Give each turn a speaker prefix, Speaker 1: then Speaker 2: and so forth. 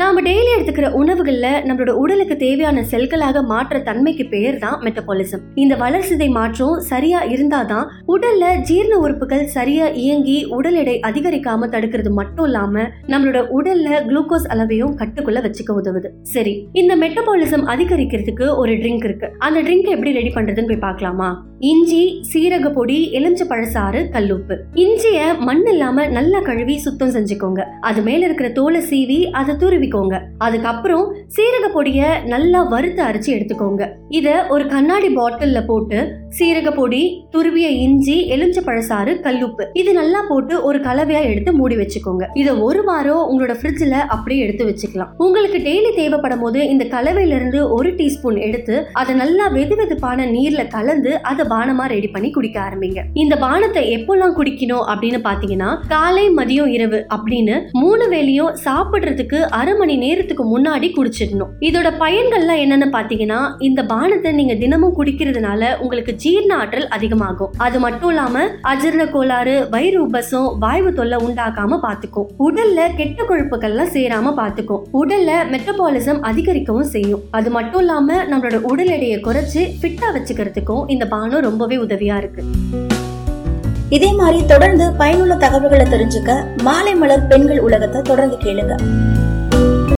Speaker 1: நாம் டெய்லி எடுத்துக்கிற உணவுகளில் நம்மளோட உடலுக்கு தேவையான செல்களாக மாற்ற தன்மைக்கு பேர் தான் மெட்டபாலிசம் இந்த வளர்சிதை மாற்றம் சரியா இருந்தாதான் உடல்ல ஜீரண உறுப்புகள் சரியா இயங்கி உடல் எடை அதிகரிக்காம தடுக்கிறது மட்டும் இல்லாம நம்மளோட உடல்ல குளுக்கோஸ் அளவையும் கட்டுக்குள்ள வச்சுக்க உதவுது. சரி இந்த மெட்டபாலிசம் அதிகரிக்கிறதுக்கு ஒரு ட்ரிங்க் இருக்கு. அந்த ட்ரிங்க் எப்படி ரெடி பண்றதுன்னு போய் பார்க்கலாமா? இஞ்சி சீரக பொடி எலுமிச்ச பழசாறு கல்லுப்பு. இஞ்சிய மண் இல்லாம நல்லா கழுவி சுத்தம் செஞ்சுக்கோங்க. அது மேல இருக்கிற தோலை சீவி அதை துருவி துருவிக்கோங்க அதுக்கப்புறம் சீரக பொடிய நல்லா வறுத்து அரைச்சு எடுத்துக்கோங்க. இத ஒரு கண்ணாடி பாட்டில்ல போட்டு சீரக பொடி துருவிய இஞ்சி எலுமிச்ச பழசாறு கல்லுப்பு இது நல்லா போட்டு ஒரு கலவையா எடுத்து மூடி வச்சுக்கோங்க. இத ஒரு வாரம் உங்களோட ஃப்ரிட்ஜ்ல அப்படியே எடுத்து வச்சுக்கலாம். உங்களுக்கு டெய்லி தேவைப்படும் போது இந்த கலவையில இருந்து ஒரு டீஸ்பூன் எடுத்து அதை நல்லா வெது வெதுப்பான நீர்ல கலந்து அதை பானமா ரெடி பண்ணி குடிக்க ஆரம்பிங்க. இந்த பானத்தை எப்போல்லாம் குடிக்கணும் அப்படின்னு பாத்தீங்கன்னா காலை மதியம் இரவு அப்படின்னு மூணு வேளையும் சாப்பிடுறதுக்கு அரை மணி நேரத்துக்கு முன்னாடி குடிச்சிடணும். இதோட பயன்கள்லாம் என்னன்னு பாத்தீங்கன்னா இந்த பானத்தை நீங்க தினமும் குடிக்கிறதுனால உங்களுக்கு ஜீரண ஆற்றல் அதிகமாகும். அது மட்டும் இல்லாம அஜீரண கோளாறு வயிறு உபசம் வாய்வு தொல்லை உண்டாக்காம பாத்துக்கும். உடல்ல கெட்ட கொழுப்புகள்லாம் சேராம பாத்துக்கும். உடல்ல மெட்டபாலிசம் அதிகரிக்கவும் செய்யும். அது மட்டும் இல்லாம நம்மளோட உடல் எடையை குறைச்சு ஃபிட்டா வச்சுக்கிறதுக்கும் இந்த பானம் ரொம்பவே உதவியா இருக்கு.
Speaker 2: இதே மாதிரி தொடர்ந்து பயனுள்ள தகவல்களை தெரிஞ்சுக்க மாலை மலர் பெண்கள் உலகத்தை தொடர்ந்து கேளுங்க.